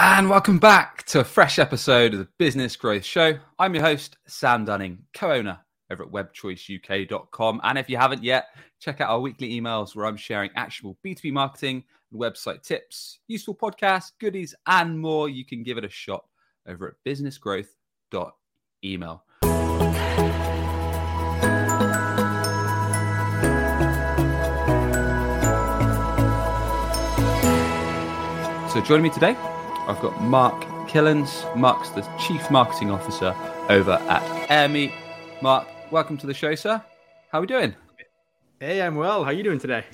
And welcome back to a fresh episode of the Business Growth Show. I'm your host, Sam Dunning, co owner over at webchoiceuk.com. And if you haven't yet, check out our weekly emails where I'm sharing actionable B2B marketing and website tips, useful podcasts, goodies, and more. You can give it a shot over at businessgrowth.email. So joining me today, I've got Mark Kilens. Mark's the Chief Marketing Officer over at AirMeet. Mark, welcome to the show, sir. How are we doing? Hey, I'm well. How are you doing today?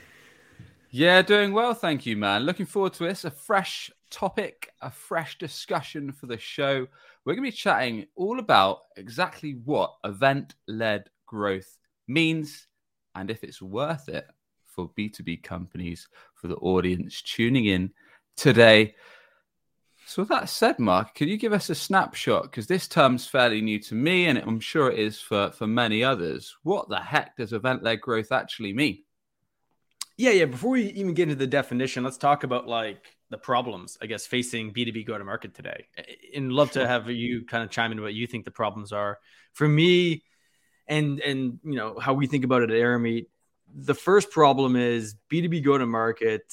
Yeah, doing well, thank you, man. Looking forward to this. A fresh topic, a fresh discussion for the show. We're going to be chatting all about exactly what event-led growth means and if it's worth it for B2B companies, for the audience tuning in today. So, with that said, Mark, could you give us a snapshot? Because this term's fairly new to me, and I'm sure it is for, for many others. What the heck does event led growth actually mean? Yeah, yeah. Before we even get into the definition, let's talk about like the problems, I guess, facing B2B go to market today. And love to have you kind of chime in what you think the problems are. For me, and and you know how we think about it at AirMeet, the first problem is B2B go to market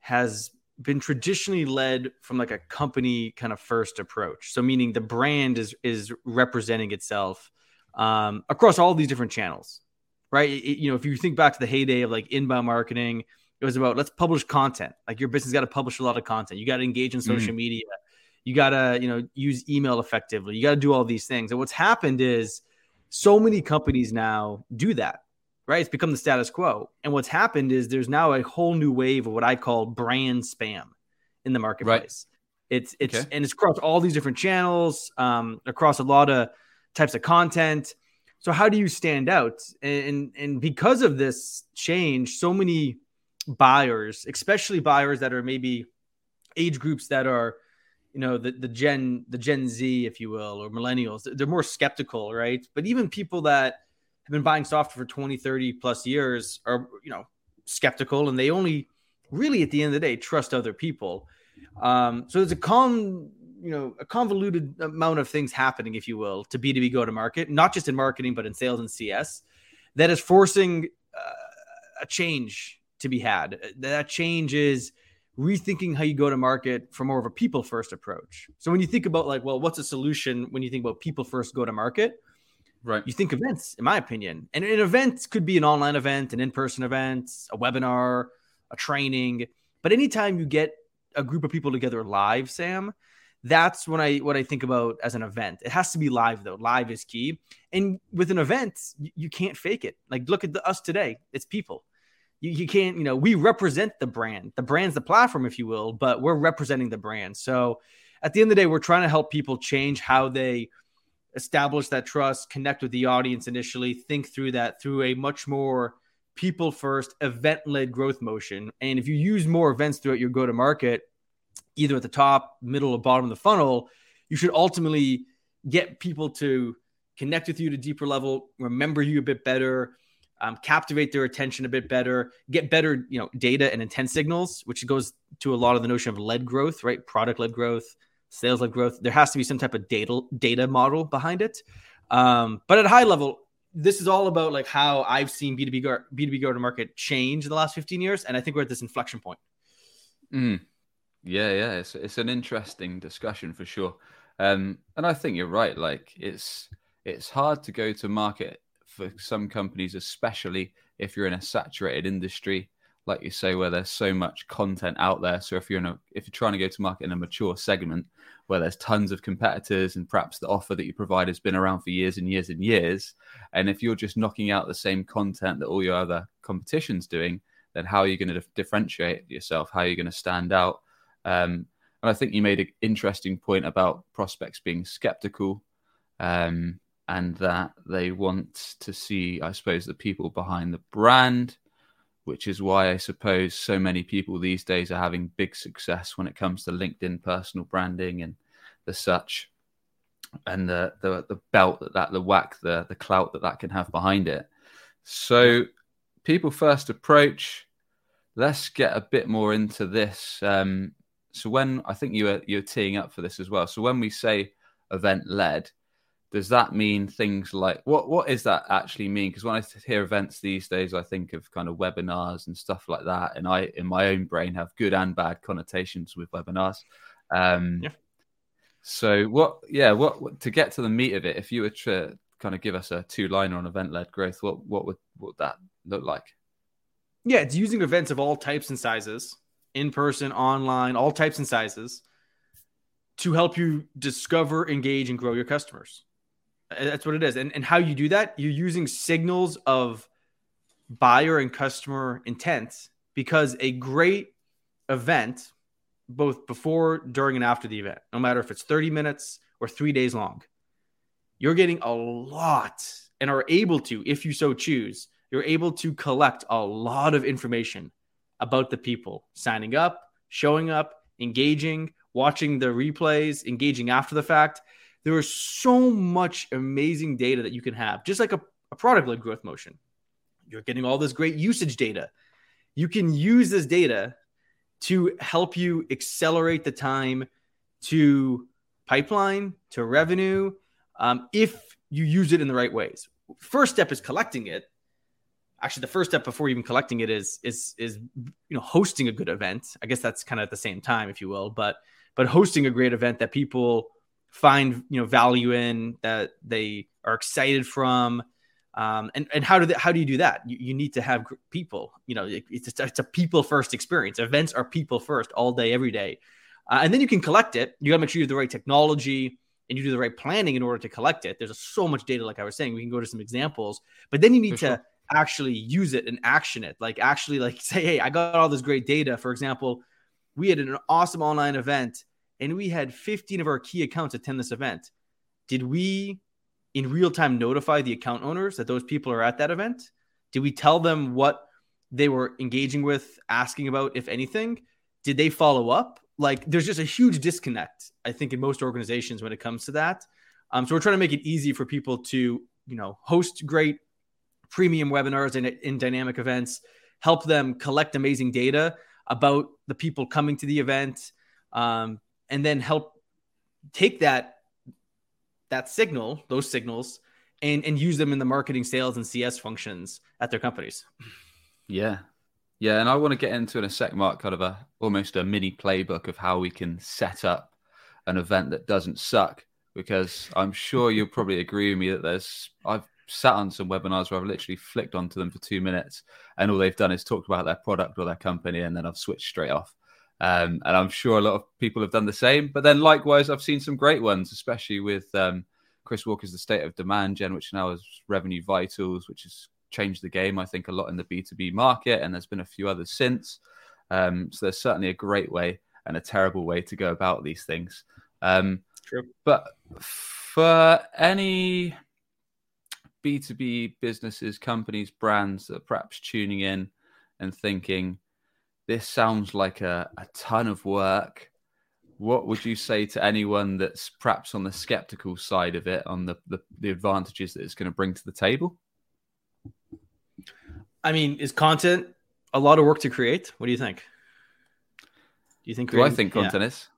has been traditionally led from like a company kind of first approach. So meaning the brand is is representing itself um, across all these different channels, right? It, you know, if you think back to the heyday of like inbound marketing, it was about let's publish content. Like your business got to publish a lot of content. You got to engage in social mm. media. You got to you know use email effectively. You got to do all these things. And what's happened is so many companies now do that right? It's become the status quo. And what's happened is there's now a whole new wave of what I call brand spam in the marketplace. Right. It's it's okay. and it's across all these different channels, um, across a lot of types of content. So how do you stand out? And and because of this change, so many buyers, especially buyers that are maybe age groups that are you know the, the gen the gen z if you will or millennials they're more skeptical right but even people that have been buying software for 20, 30 plus years are, you know, skeptical and they only really at the end of the day trust other people. Um, so there's a con, you know, a convoluted amount of things happening, if you will, to B2B go to market, not just in marketing, but in sales and CS that is forcing uh, a change to be had. That change is rethinking how you go to market for more of a people first approach. So when you think about like, well, what's a solution when you think about people first go to market? Right. You think events, in my opinion. And an event could be an online event, an in person event, a webinar, a training. But anytime you get a group of people together live, Sam, that's when I what I think about as an event. It has to be live though. Live is key. And with an event, you, can't fake it. Like look at the, us today. It's people. You, you can't, you know, we represent the brand. The brand's the platform, if you will, but we're representing the brand. So at the end of the day, we're trying to help people change how they establish that trust, connect with the audience initially, think through that through a much more people first, event led growth motion. And if you use more events throughout your go to market, either at the top, middle, or bottom of the funnel, you should ultimately get people to connect with you to deeper level, remember you a bit better, um, captivate their attention a bit better, get better, you know, data and intent signals, which goes to a lot of the notion of lead growth, right? Product led growth, sales led growth. There has to be some type of data data model behind it. Um, but at a high level, this is all about like how I've seen B2B go, B2B go to market change in the last 15 years. And I think we're at this inflection point. Mm. Yeah, yeah. It's, it's an interesting discussion for sure. Um, and I think you're right. Like it's, it's hard to go to market for some companies, especially if you're in a saturated industry like you say, where there's so much content out there. So if you're in a if you're trying to go to market in a mature segment where there's tons of competitors and perhaps the offer that you provide has been around for years and years and years, and if you're just knocking out the same content that all your other competition's doing, then how are you going to differentiate yourself? How are you going to stand out? Um, and I think you made an interesting point about prospects being skeptical. Um, and that they want to see, I suppose, the people behind the brand which is why I suppose so many people these days are having big success when it comes to LinkedIn personal branding and the such, and the the, the belt that that the whack the the clout that that can have behind it. So, people first approach. Let's get a bit more into this. Um, So when I think you were you're teeing up for this as well. So when we say event led, does that mean things like what what is that actually mean? Because when I hear events these days, I think of kind of webinars and stuff like that, and I in my own brain have good and bad connotations with webinars. Um, yeah. So what? Yeah, what, what to get to the meat of it? If you were to kind of give us a two liner on event led growth, what what would what would that look like? Yeah, it's using events of all types and sizes, in person, online, all types and sizes, to help you discover, engage, and grow your customers. Uh, that's what it is. And, and how you do that, you're using signals of buyer and customer intent because a great event, both before, during, and after the event, no matter if it's 30 minutes or three days long, you're getting a lot and are able to, if you so choose, you're able to collect a lot of information about the people signing up, showing up, engaging, watching the replays, engaging after the fact. There is so much amazing data that you can have, just like a, a product led growth motion. You're getting all this great usage data. You can use this data to help you accelerate the time to pipeline, to revenue, um, if you use it in the right ways. First step is collecting it. Actually, the first step before even collecting it is is is you know hosting a good event. I guess that's kind of at the same time, if you will. But but hosting a great event that people find you know value in, that they are excited from, um, and and how do they, how do you do that? You, you need to have people. You know, it, it's a, it's a people first experience. Events are people first all day, every day, uh, and then you can collect it. You got to make sure you have the right technology and you do the right planning in order to collect it. There's so much data, like I was saying. We can go to some examples, but then you need to actually use it and action it. Like actually, like say, hey, I got all this great data. For example, we had an awesome online event, and we had 15 of our key accounts attend this event. Did we, in real time, notify the account owners that those people are at that event? Did we tell them what they were engaging with, asking about, if anything? Did they follow up? like there's just a huge disconnect i think in most organizations when it comes to that um, so we're trying to make it easy for people to you know host great premium webinars and in dynamic events help them collect amazing data about the people coming to the event um, and then help take that that signal those signals and and use them in the marketing sales and cs functions at their companies yeah yeah, and I want to get into in a sec, Mark, kind of a almost a mini playbook of how we can set up an event that doesn't suck. Because I'm sure you'll probably agree with me that there's I've sat on some webinars where I've literally flicked onto them for two minutes, and all they've done is talked about their product or their company, and then I've switched straight off. Um, and I'm sure a lot of people have done the same. But then likewise, I've seen some great ones, especially with um, Chris Walker's The State of Demand Gen, which now is Revenue Vitals, which has changed the game, I think, a lot in the B2B market. And there's been a few others since. Um, so there's certainly a great way and a terrible way to go about these things. Um, True. But for any B2B businesses, companies, brands that are perhaps tuning in and thinking, this sounds like a, a ton of work. What would you say to anyone that's perhaps on the skeptical side of it, on the, the, the advantages that it's going to bring to the table? I mean, is content a lot of work to create? What do you think? Do you think? Creating, do I think content yeah. is?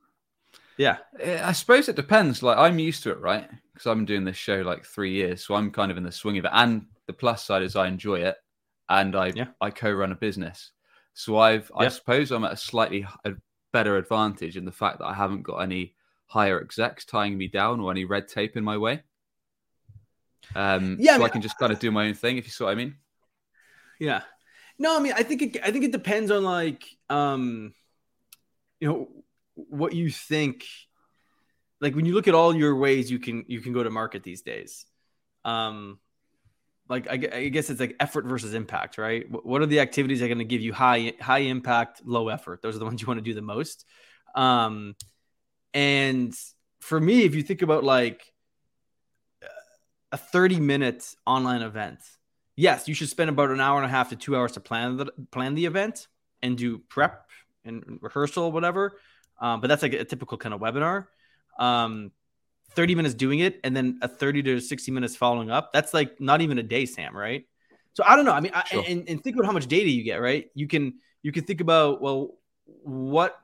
Yeah, eh, I suppose it depends. Like I'm used to it, right? Because I've been doing this show like three years, so I'm kind of in the swing of it. And the plus side is I enjoy it, and I yeah. I co-run a business, so I've yeah. I suppose I'm at a slightly better advantage in the fact that I haven't got any higher execs tying me down or any red tape in my way. Um, yeah, so I, mean, I can just kind of do my own thing, if you see what I mean. Yeah. No, I mean, I think it, I think it depends on like, um, you know, what you think. Like when you look at all your ways you can you can go to market these days, um, like I, I guess it's like effort versus impact, right? What are the activities that are going to give you high high impact, low effort? Those are the ones you want to do the most. Um, and for me, if you think about like a 30 minute online event, yes, you should spend about an hour and a half to two hours to plan the plan the event and do prep and rehearsal, whatever. Um, but that's like a typical kind of webinar. Um, 30 minutes doing it and then a 30 to 60 minutes following up. That's like not even a day, Sam, right? So I don't know. I mean, sure. And, and think about how much data you get, right? You can you can think about well, what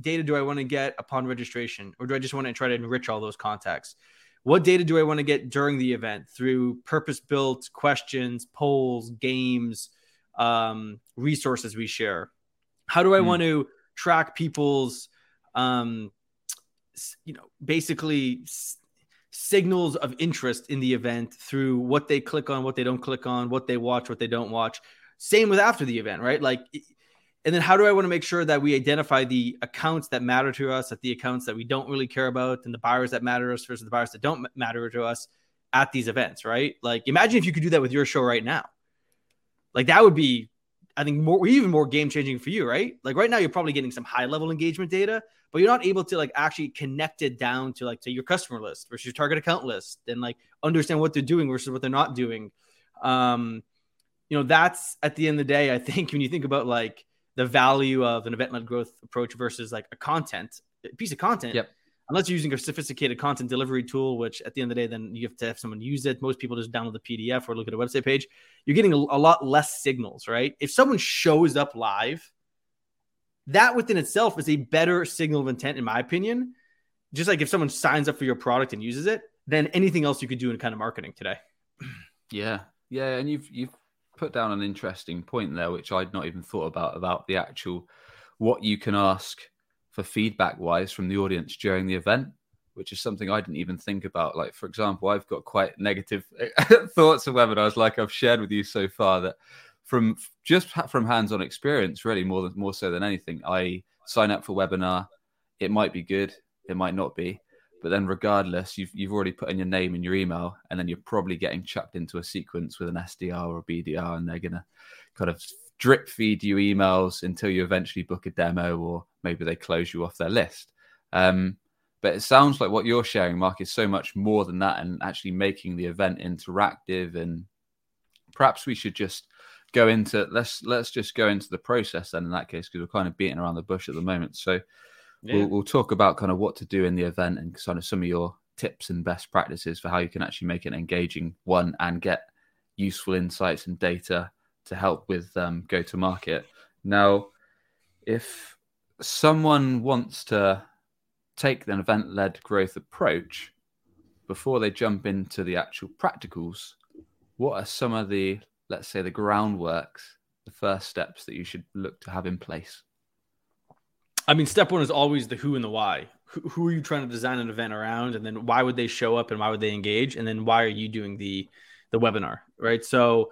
data do I want to get upon registration, or do I just want to try to enrich all those contacts? What data do I want to get during the event through purpose-built questions, polls, games, um, resources we share? How do I mm. want to track people's, um, you know, basically s- signals of interest in the event through what they click on, what they don't click on, what they watch, what they don't watch? Same with after the event, right? Like and then how do I want to make sure that we identify the accounts that matter to us, at the accounts that we don't really care about, and the buyers that matter to us versus the buyers that don't matter to us at these events, right? Like imagine if you could do that with your show right now. Like that would be, I think, more even more game changing for you, right? Like right now, you're probably getting some high level engagement data, but you're not able to like actually connect it down to like to your customer list versus your target account list and like understand what they're doing versus what they're not doing. Um, you know, that's at the end of the day, I think when you think about like the value of an event-led growth approach versus like a content a piece of content. Yep. Unless you're using a sophisticated content delivery tool, which at the end of the day, then you have to have someone use it. Most people just download the PDF or look at a website page. You're getting a, a lot less signals, right? If someone shows up live, that within itself is a better signal of intent, in my opinion. Just like if someone signs up for your product and uses it, than anything else you could do in kind of marketing today. Yeah, yeah, and you've you've put down an interesting point there, which I'd not even thought about about the actual what you can ask for feedback wise from the audience during the event, which is something I didn't even think about. Like, for example, I've got quite negative thoughts of webinars, like I've shared with you so far, that from just from hands-on experience, really more than more so than anything, I sign up for webinar. It might be good, it might not be, but then, regardless, you've you've already put in your name and your email, and then you're probably getting chucked into a sequence with an SDR or a BDR, and they're gonna kind of drip feed you emails until you eventually book a demo, or maybe they close you off their list. Um, but it sounds like what you're sharing, Mark, is so much more than that, and actually making the event interactive. And perhaps we should just go into let's let's just go into the process then in that case because we're kind of beating around the bush at the moment. So yeah. we'll, we'll talk about kind of what to do in the event and kind of some of your tips and best practices for how you can actually make it engaging one and get useful insights and data to help with um, go to market. Now, if someone wants to take an event led growth approach before they jump into the actual practicals, what are some of the, let's say, the groundworks, the first steps that you should look to have in place? I mean, step one is always the who and the why. Who, who, are you trying to design an event around, and then why would they show up and why would they engage, and then why are you doing the the webinar, right? So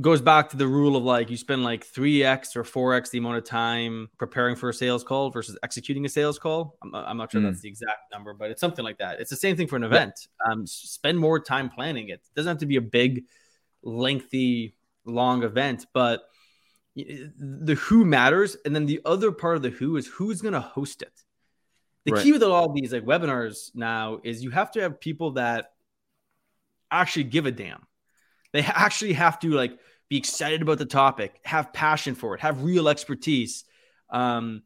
goes back to the rule of like you spend like 3x or 4x the amount of time preparing for a sales call versus executing a sales call i'm, I'm not sure mm. that's the exact number but it's something like that it's the same thing for an event um, spend more time planning it. it doesn't have to be a big lengthy long event but the who matters, and then the other part of the who is who's going to host it. The right. key with all these like webinars now is you have to have people that actually give a damn. They actually have to like be excited about the topic, have passion for it, have real expertise, um,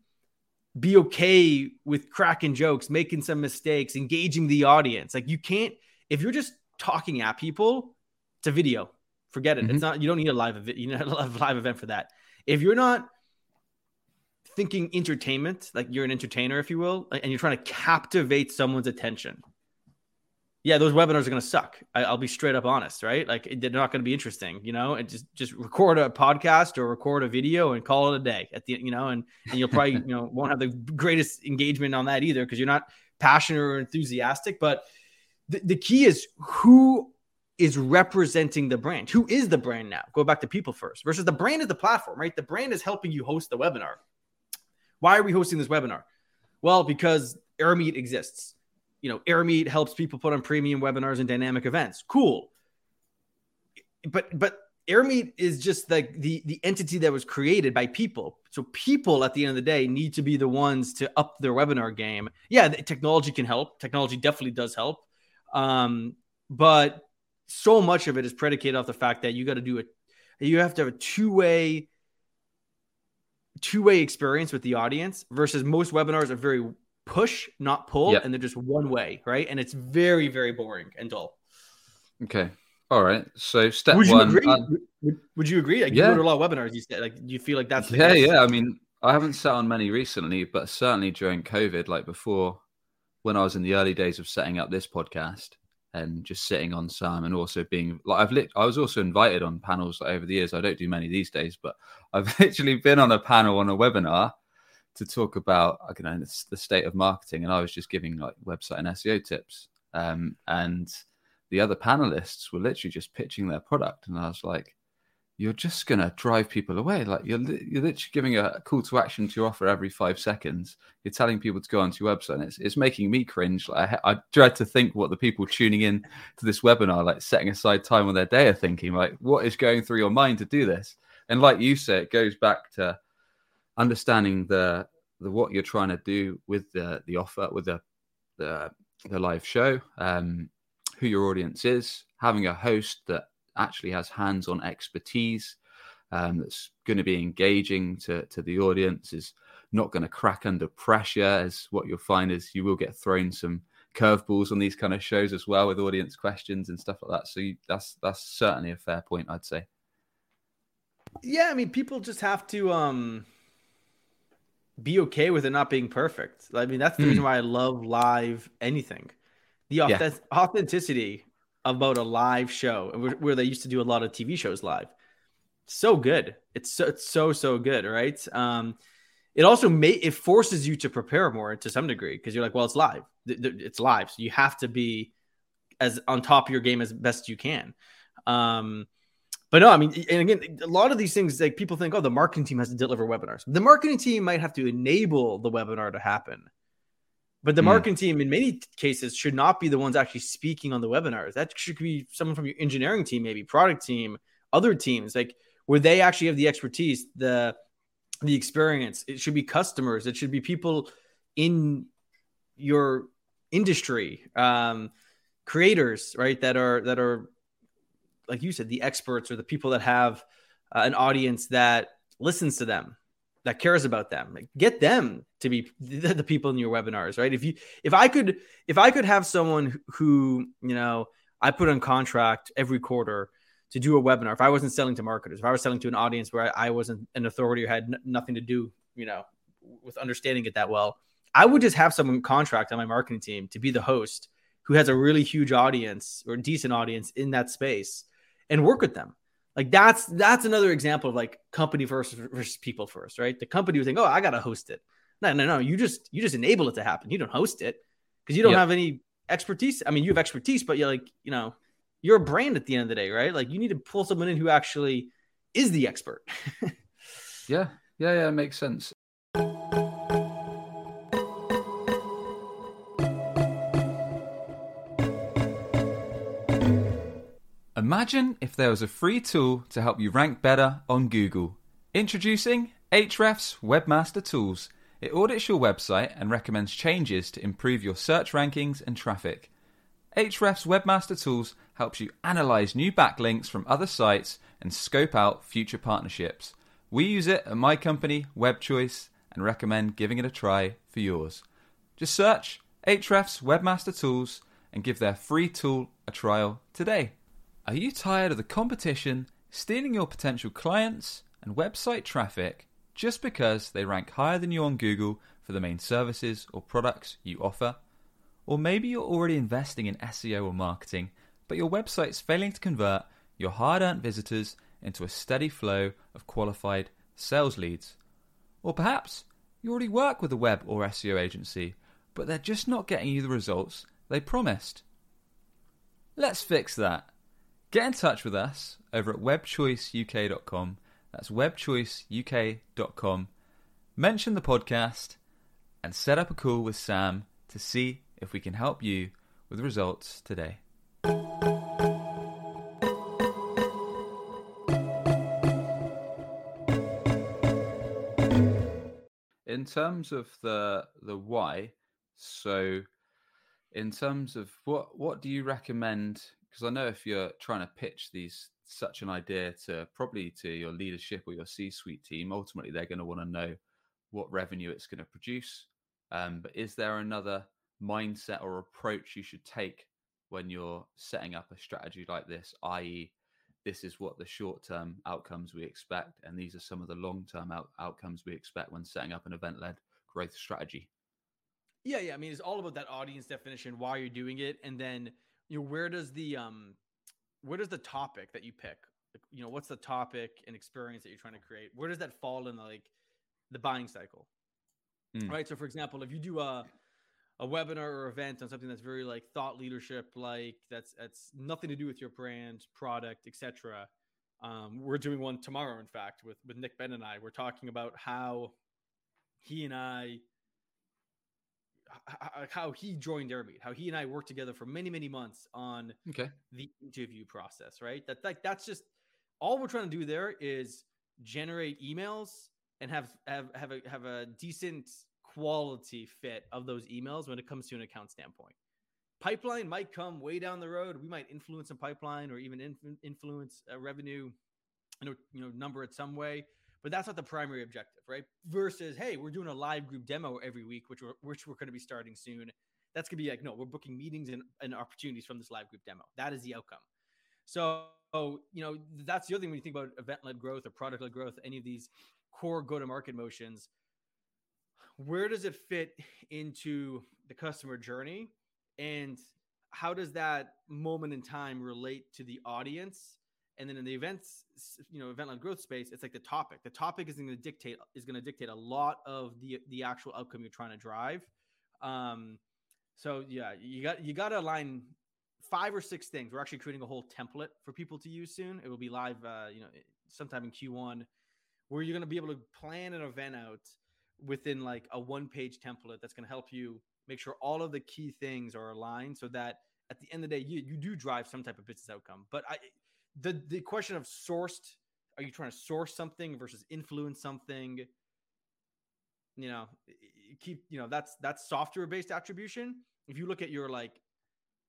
be okay with cracking jokes, making some mistakes, engaging the audience. Like you can't if you're just talking at people, it's a video. Forget it. Mm-hmm. It's not. You don't need a live event. You need a live event for that if you're not thinking entertainment, like you're an entertainer, if you will, and you're trying to captivate someone's attention, yeah, those webinars are going to suck. I, will be straight up honest, right? Like they're not going to be interesting, you know. And just just record a podcast or record a video and call it a day at the, you know, and and you'll probably you know won't have the greatest engagement on that either because you're not passionate or enthusiastic. But the, the key is who is representing the brand. Who is the brand now? Go back to people first versus the brand is the platform, right? The brand is helping you host the webinar. Why are we hosting this webinar? Well, because AirMeet exists. You know, AirMeet helps people put on premium webinars and dynamic events. Cool. But but AirMeet is just like the the entity that was created by people. So people at the end of the day need to be the ones to up their webinar game. Yeah, technology can help. Technology definitely does help. Um, but so much of it is predicated off the fact that you got to do it. You have to have a two way, two way experience with the audience versus most webinars are very push, not pull, yep. and they're just one way, right? And it's very, very boring and dull. Okay. All right. So step would one. Agree? Uh, would, would, you agree? Like, yeah. you go to a lot of webinars. You said, like, do you feel like that's yeah, yeah. I mean, I haven't sat on many recently, but certainly during COVID, like before, when I was in the early days of setting up this podcast and just sitting on some, and also being like I've lit, I was also invited on panels like, over the years. I don't do many these days, but I've literally been on a panel on a webinar to talk about I know the state of marketing, and I was just giving like website and SEO tips. Um, and the other panelists were literally just pitching their product, and I was like, "You're just gonna drive people away. Like you're you're literally giving a call to action to your offer every five seconds. You're telling people to go onto your website. And it's it's making me cringe. Like I, I dread to think what the people tuning in to this webinar, like setting aside time on their day, are thinking. Like, what is going through your mind to do this? And like you say, it goes back to understanding the the what you're trying to do with the the offer, with the the, the live show, um, who your audience is, having a host that actually has hands-on expertise, um, that's going to be engaging to to the audience, is not going to crack under pressure. As what you'll find is you will get thrown some curveballs on these kind of shows as well with audience questions and stuff like that. So you, that's that's certainly a fair point, I'd say. Yeah, I mean, people just have to um be okay with it not being perfect. I mean, that's the mm. reason why I love live anything. The yeah. authenticity about a live show where they used to do a lot of TV shows live. So good. It's so, it's so, so good. Right. Um, it also may, it forces you to prepare more to some degree because you're like, well, it's live. It's live. So you have to be as on top of your game as best you can. Um, but no, I mean, and again, a lot of these things, like people think, oh, the marketing team has to deliver webinars. The marketing team might have to enable the webinar to happen. But the mm. marketing team, in many cases, should not be the ones actually speaking on the webinars. That should be someone from your engineering team, maybe product team, other teams, like where they actually have the expertise, the the experience. It should be customers. It should be people in your industry, um, creators, right? That are that are like you said, the experts or the people that have uh, an audience that listens to them, that cares about them. Like, get them to be the, the, people in your webinars, right? If you, if I could, if I could have someone who, you know, I put on contract every quarter to do a webinar. If I wasn't selling to marketers, if I was selling to an audience where I, I wasn't an authority or had n- nothing to do, you know, with understanding it that well, I would just have someone contract on my marketing team to be the host who has a really huge audience or decent audience in that space and work with them. Like that's that's another example of like company first versus people first, right? The company would think, oh, I gotta host it. No, no, no. You just you just enable it to happen. You don't host it because you don't yep. have any expertise. I mean, you have expertise, but you're like, you know, you're a brand at the end of the day, right? Like you need to pull someone in who actually is the expert. yeah, yeah, yeah, makes sense. Imagine if there was a free tool to help you rank better on Google. Introducing Ahrefs Webmaster Tools. It audits your website and recommends changes to improve your search rankings and traffic. Ahrefs Webmaster Tools helps you analyze new backlinks from other sites and scope out future partnerships. We use it at my company, WebChoice, and recommend giving it a try for yours. Just search Ahrefs Webmaster Tools and give their free tool a trial today. Are you tired of the competition stealing your potential clients and website traffic just because they rank higher than you on Google for the main services or products you offer? Or maybe you're already investing in SEO or marketing, but your website's failing to convert your hard earned visitors into a steady flow of qualified sales leads. Or perhaps you already work with a web or SEO agency, but they're just not getting you the results they promised. Let's fix that. Get in touch with us over at webchoiceuk.com. That's webchoiceuk.com. Mention the podcast and set up a call with Sam to see if we can help you with results today. In terms of the the why, so in terms of what what do you recommend because I know if you're trying to pitch these such an idea to probably to your leadership or your C-suite team, ultimately they're going to want to know what revenue it's going to produce. Um, but is there another mindset or approach you should take when you're setting up a strategy like this? I.e., this is what the short term outcomes we expect, and these are some of the long term out- outcomes we expect when setting up an event led growth strategy. Yeah, yeah. I mean, it's all about that audience definition, why you're doing it, and then you know where does the um where does the topic that you pick, you know, what's the topic and experience that you're trying to create? Where does that fall in the, like the buying cycle? Mm. Right. So, for example, if you do a a webinar or event on something that's very like thought leadership, like that's that's nothing to do with your brand, product, etc. Um, we're doing one tomorrow, in fact, with with Nick Bennett and I. We're talking about how he and I how he joined Airmeet, how he and I worked together for many, many months on okay. the interview process, right? That like that's just all we're trying to do there is generate emails and have have have a have a decent quality fit of those emails when it comes to an account standpoint. Pipeline might come way down the road. We might influence a pipeline or even inf- influence a revenue, you know, you know, number it some way but that's not the primary objective, right? Versus, hey, we're doing a live group demo every week, which we're which we're going to be starting soon. That's gonna be like, no, we're booking meetings and, and opportunities from this live group demo. That is the outcome. So, you know, that's the other thing when you think about event led growth or product led growth, any of these core go to market motions, where does it fit into the customer journey? And how does that moment in time relate to the audience and then in the events, you know, event led growth space, it's like the topic. The topic is going to dictate is going to dictate a lot of the the actual outcome you're trying to drive. Um, so yeah, you got you got to align five or six things. We're actually creating a whole template for people to use soon. It will be live, uh, you know, sometime in Q1, where you're going to be able to plan an event out within like a one page template that's going to help you make sure all of the key things are aligned so that at the end of the day you, you do drive some type of business outcome but i the the question of sourced are you trying to source something versus influence something? You know keep you know that's that's software based attribution. If you look at your like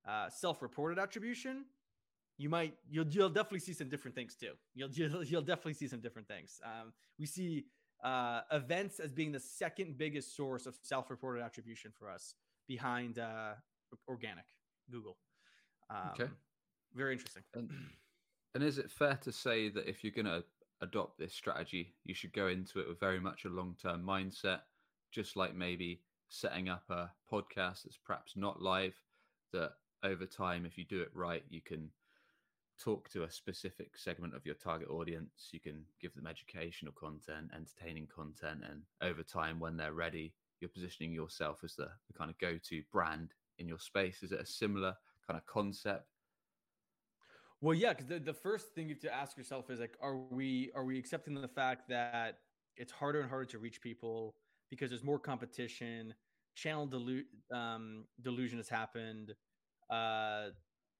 uh, self-reported attribution you might you'll you'll definitely see some different things too. You'll you'll, you'll definitely see some different things. Um, we see uh, events as being the second biggest source of self-reported attribution for us behind uh, organic google. Um, okay very interesting. And- and is it fair to say that if you're going to adopt this strategy, you should go into it with very much a long term mindset, just like maybe setting up a podcast that's perhaps not live, that over time, if you do it right, you can talk to a specific segment of your target audience. You can give them educational content, entertaining content, and over time, when they're ready, you're positioning yourself as the, the kind of go to brand in your space. Is it a similar kind of concept? Well, yeah, because the, the first thing you have to ask yourself is like, are we are we accepting the fact that it's harder and harder to reach people because there's more competition, channel delu- um, delusion has happened, uh,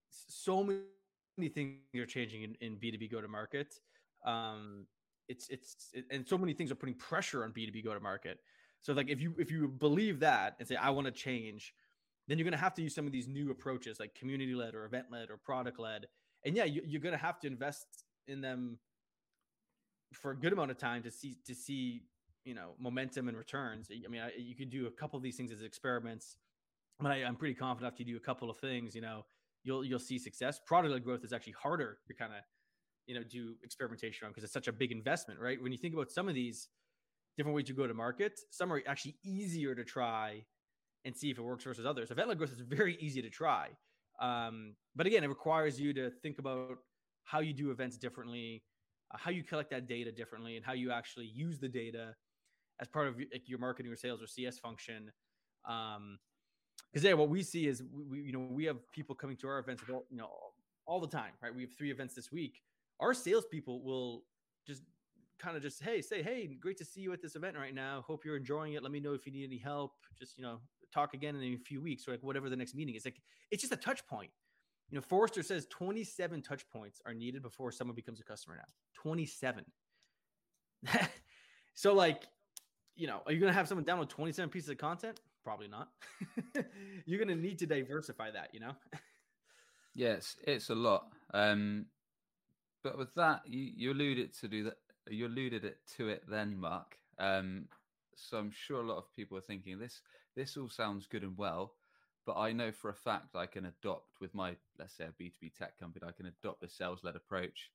so many things are changing in, in B2B go to market. Um, it's it's it, and so many things are putting pressure on B2B go to market. So like if you if you believe that and say I want to change, then you're going to have to use some of these new approaches like community led or event led or product led and yeah, you, are going to have to invest in them for a good amount of time to see to see you know momentum and returns. I mean, I, you could do a couple of these things as experiments, but I, am pretty confident after you do a couple of things, you know, you'll you'll see success. Product growth is actually harder to kind of you know do experimentation on because it's such a big investment, right? When you think about some of these different ways to go to market, some are actually easier to try and see if it works versus others. Event growth is very easy to try. Um, but again, it requires you to think about how you do events differently, uh, how you collect that data differently, and how you actually use the data as part of like, your marketing or sales or CS function. Um, because yeah, what we see is we, we, you know we have people coming to our events you know all the time, right? We have three events this week. Our salespeople will just kind of just hey say hey great to see you at this event right now hope you're enjoying it let me know if you need any help just you know talk again in a few weeks or like whatever the next meeting is like it's just a touch point you know, Forrester says 27 touch points are needed before someone becomes a customer now. 27. so, like, you know, are you going to have someone download 27 pieces of content? Probably not. You're going to need to diversify that, you know? yes, it's a lot. Um, but with that, you, you alluded to do that. You alluded it to it then, Mark. Um, so I'm sure a lot of people are thinking this. This all sounds good and well, but I know for a fact I can adopt with my, let's say, a B2B tech company, I can adopt a sales led approach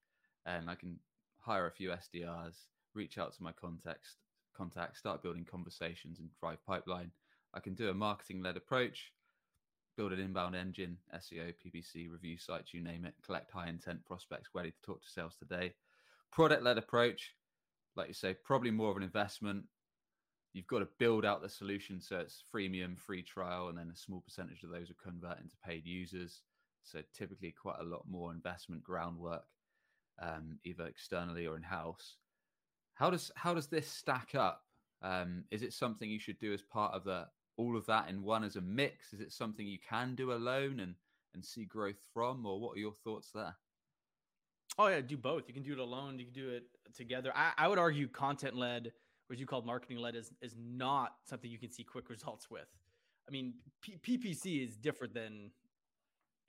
and I can hire a few SDRs, reach out to my contacts, contacts, start building conversations and drive pipeline. I can do a marketing led approach, build an inbound engine, SEO, PPC, review sites, you name it, collect high intent prospects ready to talk to sales today. Product led approach, like you say, probably more of an investment. You've got to build out the solution so it's freemium, free trial, and then a small percentage of those will convert into paid users. So typically, quite a lot more investment groundwork, um, either externally or in house. How does how does this stack up? Um, is it something you should do as part of the all of that in one as a mix? Is it something you can do alone and and see growth from, or what are your thoughts there? Oh yeah, do both. You can do it alone. You can do it together. I, I would argue content led, what you call marketing led, is is not something you can see quick results with. I mean, P- PPC is different than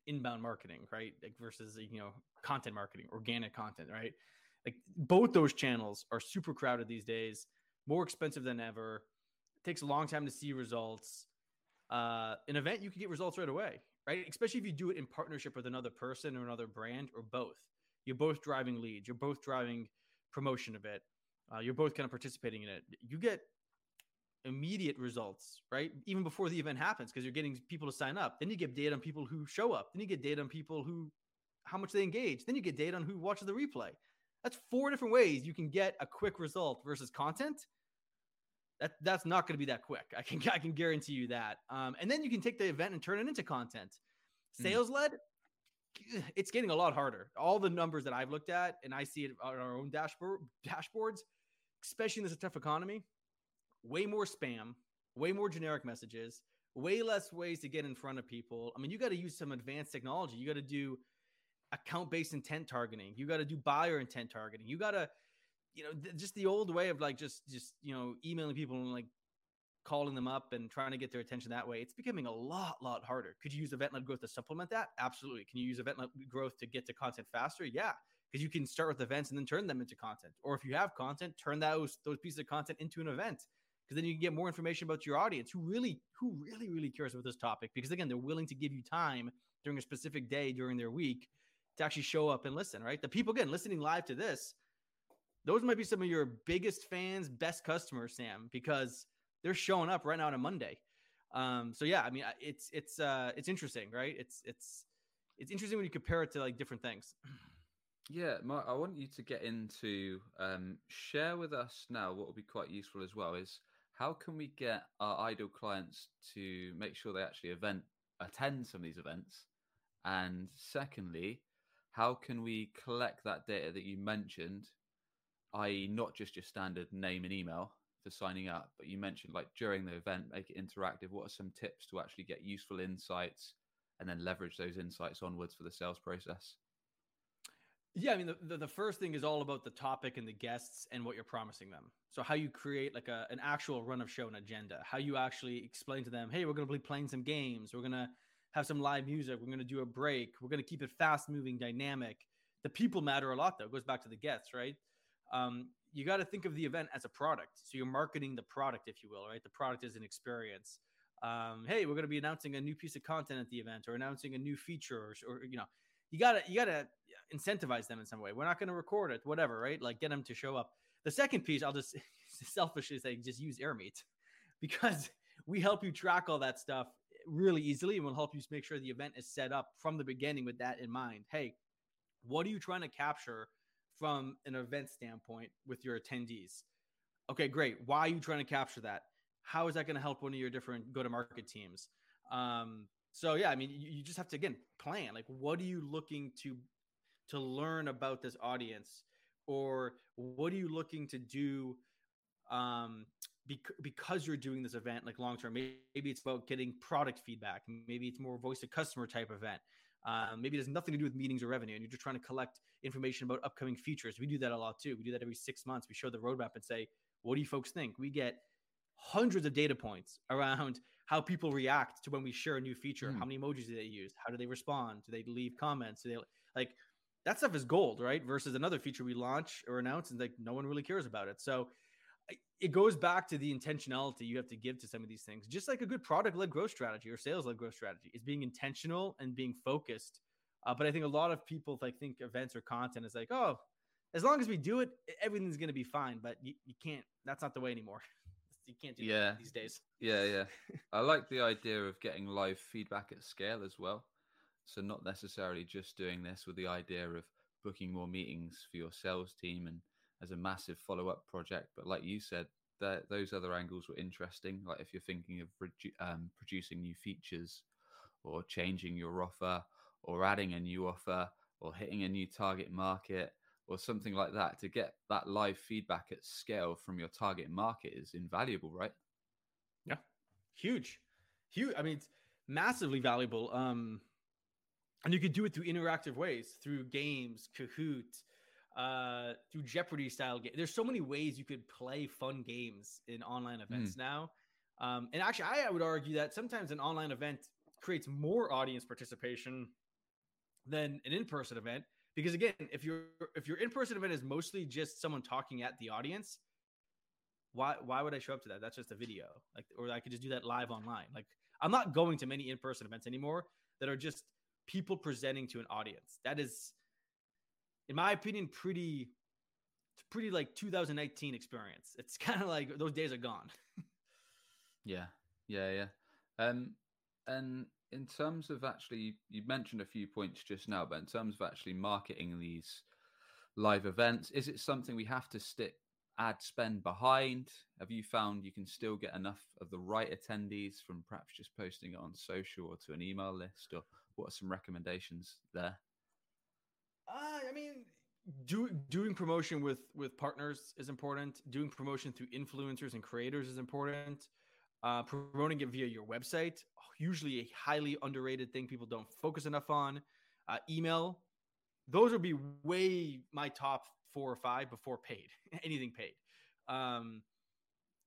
inbound marketing, right? Like versus you know content marketing, organic content, right? Like both those channels are super crowded these days, more expensive than ever. It takes a long time to see results. Uh, an event you can get results right away, right? Especially if you do it in partnership with another person or another brand or both. You're both driving leads. You're both driving promotion of it. Uh, you're both kind of participating in it. You get immediate results, right? Even before the event happens, because you're getting people to sign up. Then you get data on people who show up. Then you get data on people who, how much they engage. Then you get data on who watches the replay. That's four different ways you can get a quick result versus content. That that's not going to be that quick. I can I can guarantee you that. Um, and then you can take the event and turn it into content. Hmm. Sales led, mm it's getting a lot harder. All the numbers that I've looked at, and I see it on our own dashboard dashboards, especially in this tough economy, way more spam, way more generic messages, way less ways to get in front of people. I mean, you got to use some advanced technology. You got to do account based intent targeting. You got to do buyer intent targeting. You got to, you know, th- just the old way of like just just you know emailing people and like calling them up and trying to get their attention that way, it's becoming a lot, lot harder. Could you use event led growth to supplement that? Absolutely. Can you use event led growth to get to content faster? Yeah, because you can start with events and then turn them into content. Or if you have content, turn those those pieces of content into an event. Because then you can get more information about your audience who really, who really, really cares about this topic. Because again, they're willing to give you time during a specific day during their week to actually show up and listen, right? The people again listening live to this, those might be some of your biggest fans, best customers, Sam, because they're showing up right now on a Monday. Um, so yeah, I mean, it's it's uh, it's interesting, right? It's it's it's interesting when you compare it to like different things. Yeah, Mark, I want you to get into um, share with us now. What would be quite useful as well is how can we get our ideal clients to make sure they actually event attend some of these events, and secondly, how can we collect that data that you mentioned, i.e., not just your standard name and email, for signing up, but you mentioned like during the event, make it interactive. What are some tips to actually get useful insights and then leverage those insights onwards for the sales process? Yeah, I mean, the, the, the, first thing is all about the topic and the guests and what you're promising them. So, how you create like a, an actual run of show and agenda, how you actually explain to them, hey, we're going to be playing some games, we're going to have some live music, we're going to do a break, we're going to keep it fast moving, dynamic. The people matter a lot, though. It goes back to the guests, right? Um, you got to think of the event as a product. So you're marketing the product, if you will, right? The product is an experience. Um, hey, we're going to be announcing a new piece of content at the event or announcing a new feature or, or you know, you gotta you gotta incentivize them in some way. We're not to record it, whatever, right? Like get them to show up. The second piece, I'll just selfishly say, just use AirMeet because we help you track all that stuff really easily, and we'll help you make sure the event is set up from the beginning with that in mind. Hey, what are you trying to capture from an event standpoint with your attendees. Okay, great. Why are you trying to capture that? How is that going to help one of your different go to market teams? Um, so yeah, I mean, you, you just have to again plan. Like, what are you looking to to learn about this audience, or what are you looking to do um, because you're doing this event like long term? Maybe it's about getting product feedback. Maybe it's more voice of customer type event. Um, maybe it has nothing to do with meetings or revenue, and you're just trying to collect information about upcoming features. We do that a lot too. We do that every six months. We show the roadmap and say, "What do you folks think?" We get hundreds of data points around how people react to when we share a new feature. Mm. How many emojis do they use? How do they respond? Do they leave comments? Do they like that stuff is gold, right? Versus another feature we launch or announce and like no one really cares about it. So it goes back to the intentionality you have to give to some of these things, just like a good product led growth strategy or sales led growth strategy is being intentional and being focused. Uh, but I think a lot of people like think events or content is like, oh, as long as we do it, everything's going to be fine. But you, you can't. That's not the way anymore. you can't do yeah. these days. Yeah, yeah. I like the idea of getting live feedback at scale as well. So not necessarily just doing this with the idea of booking more meetings for your sales team and as a massive follow-up project, but like you said, that those other angles were interesting. Like if you're thinking of um, producing new features, or changing your offer, or adding a new offer, or hitting a new target market, or something like that to get that live feedback at scale from your target market is invaluable, right? Yeah, huge, huge. I mean, it's massively valuable. Um, and you could do it through interactive ways, through games, Kahoot, uh, through Jeopardy style game. There's so many ways you could play fun games in online events mm. now. Um, and actually, I, I would argue that sometimes an online event creates more audience participation than an in-person event because again if your if your in-person event is mostly just someone talking at the audience why why would i show up to that? That's just a video. Like or i could just do that live online. Like i'm not going to many in-person events anymore that are just people presenting to an audience. That is in my opinion pretty pretty like 2019 experience. It's kind of like those days are gone. Yeah. Yeah yeah. Um and in terms of actually, you mentioned a few points just now, but in terms of actually marketing these live events, is it something we have to stick ad spend behind? Have you found you can still get enough of the right attendees from perhaps just posting it on social or to an email list? Or what are some recommendations there? Uh, I mean, do, doing promotion with with partners is important. Doing promotion through influencers and creators is important uh, promoting it via your website, usually a highly underrated thing people don't focus enough on. Uh, email, those would be way my top four or five before paid, anything paid. Um,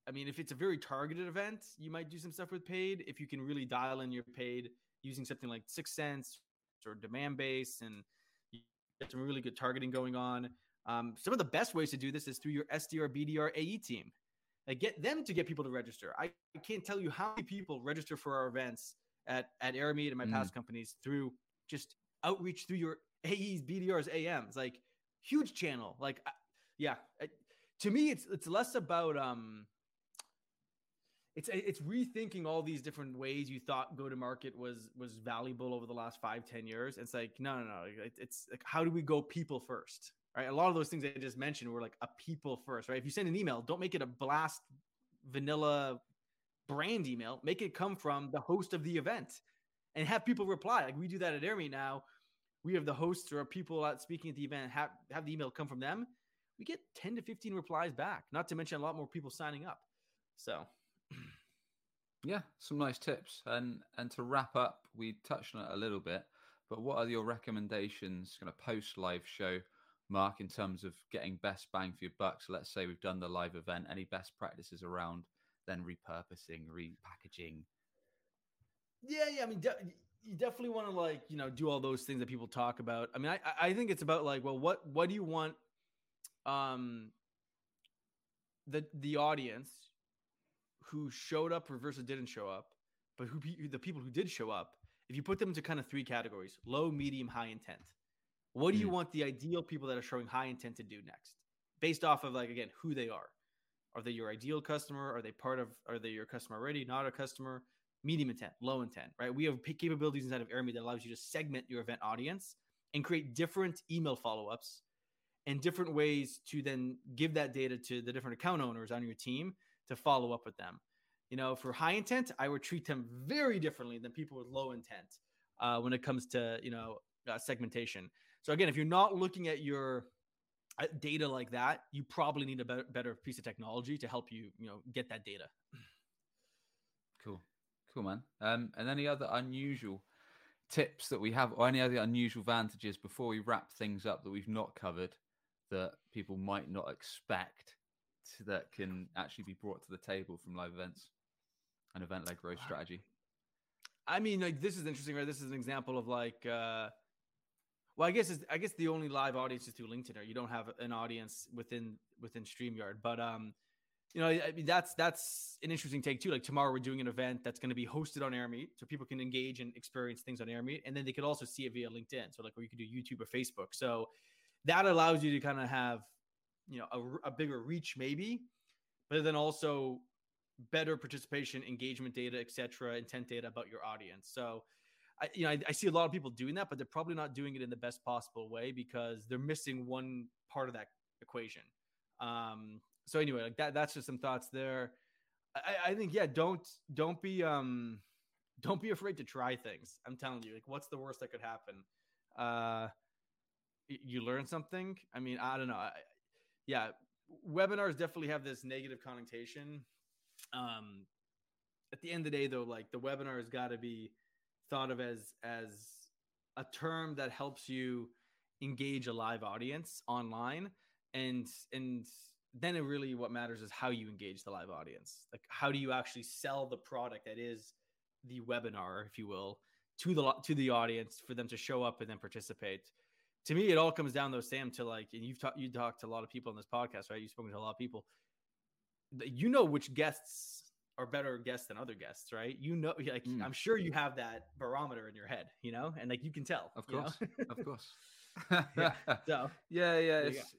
I mean, if it's a very targeted event, you might do some stuff with paid. If you can really dial in your paid using something like 6sense or Demandbase and you get some really good targeting going on. Um, some of the best ways to do this is through your SDR, BDR, AE team. Like get them to get people to register. I can't tell you how many people register for our events at at Airmeet and my mm. past companies through just outreach through your AEs, BDRs, AMs. Like huge channel. Like yeah, to me it's it's less about um it's it's rethinking all these different ways you thought go to market was was valuable over the last five ten years it's like no no no it's like how do we go people first right? A lot of those things I just mentioned were like a people first, right? If you send an email, don't make it a blast vanilla brand email. Make it come from the host of the event and have people reply. Like we do that at Airmeet now. We have the hosts or people out speaking at the event, have, have the email come from them. We get 10 to 15 replies back, not to mention a lot more people signing up. So yeah, some nice tips. And and to wrap up, we touched on it a little bit, but what are your recommendations kind of post live show Mark, in terms of getting best bang for your buck? So let's say we've done the live event. Any best practices around then repurposing, repackaging? Yeah, yeah. I mean, de- you definitely want to like you know do all those things that people talk about. I mean, I I think it's about like, well, what what do you want? Um, the the audience who showed up versus didn't show up, but who the people who did show up, if you put them into kind of three categories: low, medium, high intent what do you mm. want the ideal people that are showing high intent to do next? Based off of like again who they are. Are they your ideal customer? Are they part of are they your customer already? Not a customer? Medium intent, low intent, right? We have capabilities inside of Airmeet that allows you to segment your event audience and create different email follow-ups and different ways to then give that data to the different account owners on your team to follow up with them. You know, for high intent, I would treat them very differently than people with low intent uh, when it comes to you know uh, segmentation. So again, if you're not looking at your uh, data like that, you probably need a better, better piece of technology to help you, you know, get that data. Cool, cool, man. Um, and any other unusual tips that we have, or any other unusual advantages before we wrap things up that we've not covered that people might not expect to, that can actually be brought to the table from live events, an event-led growth strategy. I mean, like this is interesting, right? This is an example of like. Uh, well, I guess I guess the only live audience is through LinkedIn, or you don't have an audience within within Streamyard. But um, you know, I mean, that's that's an interesting take too. Like tomorrow, we're doing an event that's going to be hosted on Airmeet, so people can engage and experience things on Airmeet, and then they could also see it via LinkedIn. So like, or you could do YouTube or Facebook. So that allows you to kind of have, you know, a, a bigger reach maybe, but then also better participation, engagement data, etc., intent data about your audience. So, I, you know, I, I, see a lot of people doing that, but they're probably not doing it in the best possible way because they're missing one part of that equation. Um, so anyway, like that, that's just some thoughts there. I, I think, yeah, don't, don't be, um, don't be afraid to try things. I'm telling you, like, what's the worst that could happen? Uh, you learn something. I mean, I don't know. I, yeah, webinars definitely have this negative connotation. Um, at the end of the day, though, like the webinar has got to be thought of as as a term that helps you engage a live audience online, and and then it really what matters is how you engage the live audience. Like, how do you actually sell the product that is the webinar, if you will, to the to the audience for them to show up and then participate. To me, it all comes down though, Sam, to like, and you've talked you talked to a lot of people on this podcast, right? You've spoken to a lot of people. You know which guests are better guests than other guests, right? You know, like mm. I'm sure you have that barometer in your head, you know, and like you can tell. Of course, of course. yeah. So yeah, yeah, it's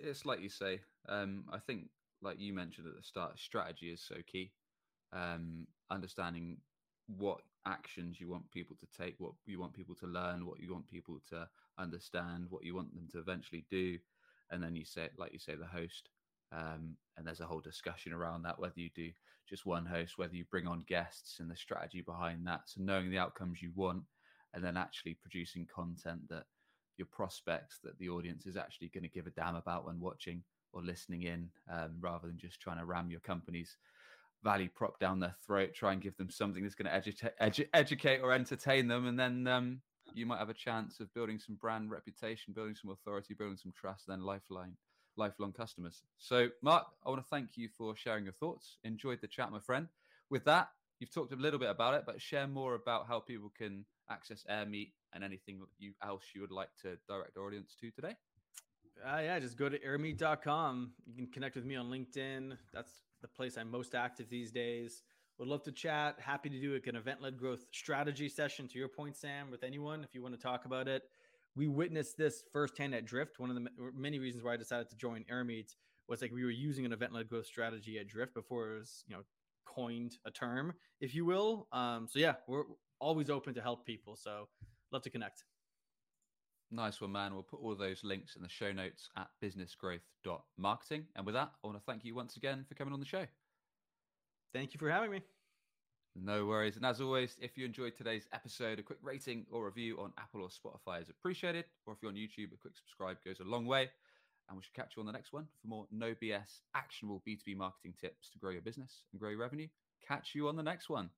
it's like you say. Um, I think, like you mentioned at the start, strategy is so key. Um, understanding what actions you want people to take, what you want people to learn, what you want people to understand, what you want them to eventually do. And then you say, like you say, the host. Um, and there's a whole discussion around that, whether you do just one host, whether you bring on guests and the strategy behind that. So knowing the outcomes you want and then actually producing content that your prospects, that the audience is actually going to give a damn about when watching or listening in, um, rather than just trying to ram your company's value prop down their throat, try and give them something that's going to edu- edu- educate or entertain them, and then um, you might have a chance of building some brand reputation, building some authority, building some trust, and then lifeline, lifelong customers. So, Mark, I want to thank you for sharing your thoughts. Enjoyed the chat, my friend. With that, you've talked a little bit about it, but share more about how people can access AirMeet and anything you, else you would like to direct our audience to today. Uh, yeah, just go to airmeet.com. You can connect with me on LinkedIn. That's the place I'm most active these days. Would love to chat. Happy to do like an event led growth strategy session, to your point, Sam, with anyone if you want to talk about it. We witnessed this firsthand at Drift. One of the many reasons why I decided to join AirMeet was like we were using an event led growth strategy at Drift before it was, you know, coined a term, if you will. Um, so yeah, we're always open to help people. So love to connect. Nice one, man. We'll put all those links in the show notes at businessgrowth.marketing. And with that, I want to thank you once again for coming on the show. Thank you for having me. No worries. And as always, if you enjoyed today's episode, a quick rating or review on Apple or Spotify is appreciated. Or if you're on YouTube, a quick subscribe goes a long way. And we should catch you on the next one for more no BS, actionable B2B marketing tips to grow your business and grow your revenue. Catch you on the next one.